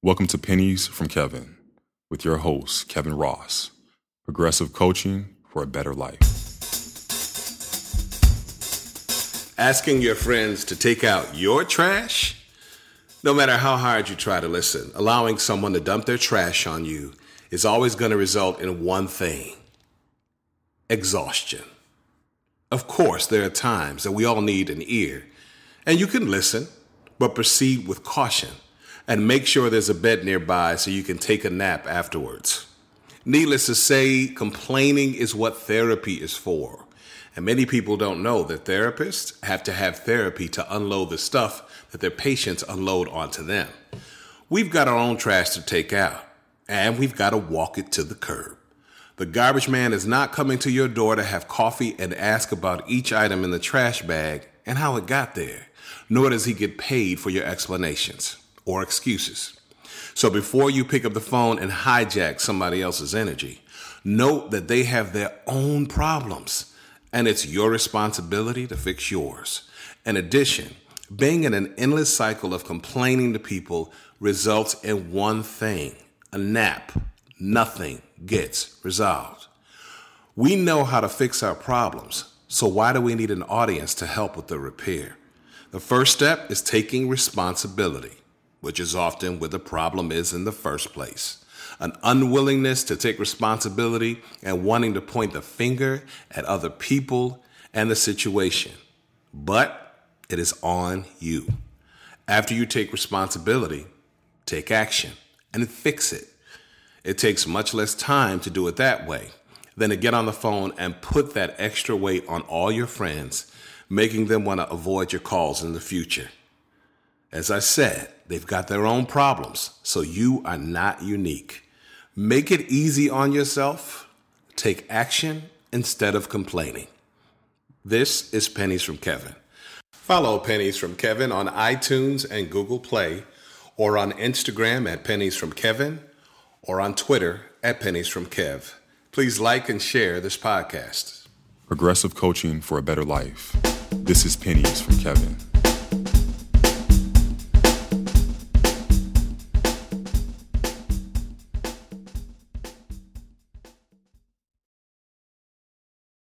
Welcome to Pennies from Kevin with your host, Kevin Ross, progressive coaching for a better life. Asking your friends to take out your trash? No matter how hard you try to listen, allowing someone to dump their trash on you is always going to result in one thing exhaustion. Of course, there are times that we all need an ear, and you can listen, but proceed with caution and make sure there's a bed nearby so you can take a nap afterwards. Needless to say, complaining is what therapy is for. And many people don't know that therapists have to have therapy to unload the stuff that their patients unload onto them. We've got our own trash to take out, and we've got to walk it to the curb. The garbage man is not coming to your door to have coffee and ask about each item in the trash bag and how it got there, nor does he get paid for your explanations or excuses. So before you pick up the phone and hijack somebody else's energy, note that they have their own problems and it's your responsibility to fix yours. In addition, being in an endless cycle of complaining to people results in one thing a nap nothing gets resolved. We know how to fix our problems, so why do we need an audience to help with the repair? The first step is taking responsibility, which is often where the problem is in the first place. An unwillingness to take responsibility and wanting to point the finger at other people and the situation. But it is on you. After you take responsibility, take action and fix it. It takes much less time to do it that way than to get on the phone and put that extra weight on all your friends, making them want to avoid your calls in the future. As I said, they've got their own problems, so you are not unique. Make it easy on yourself. Take action instead of complaining. This is Pennies from Kevin. Follow Pennies from Kevin on iTunes and Google Play or on Instagram at Pennies from Kevin or on Twitter at Pennies from Kev. Please like and share this podcast. Progressive coaching for a better life. This is Pennies from Kevin.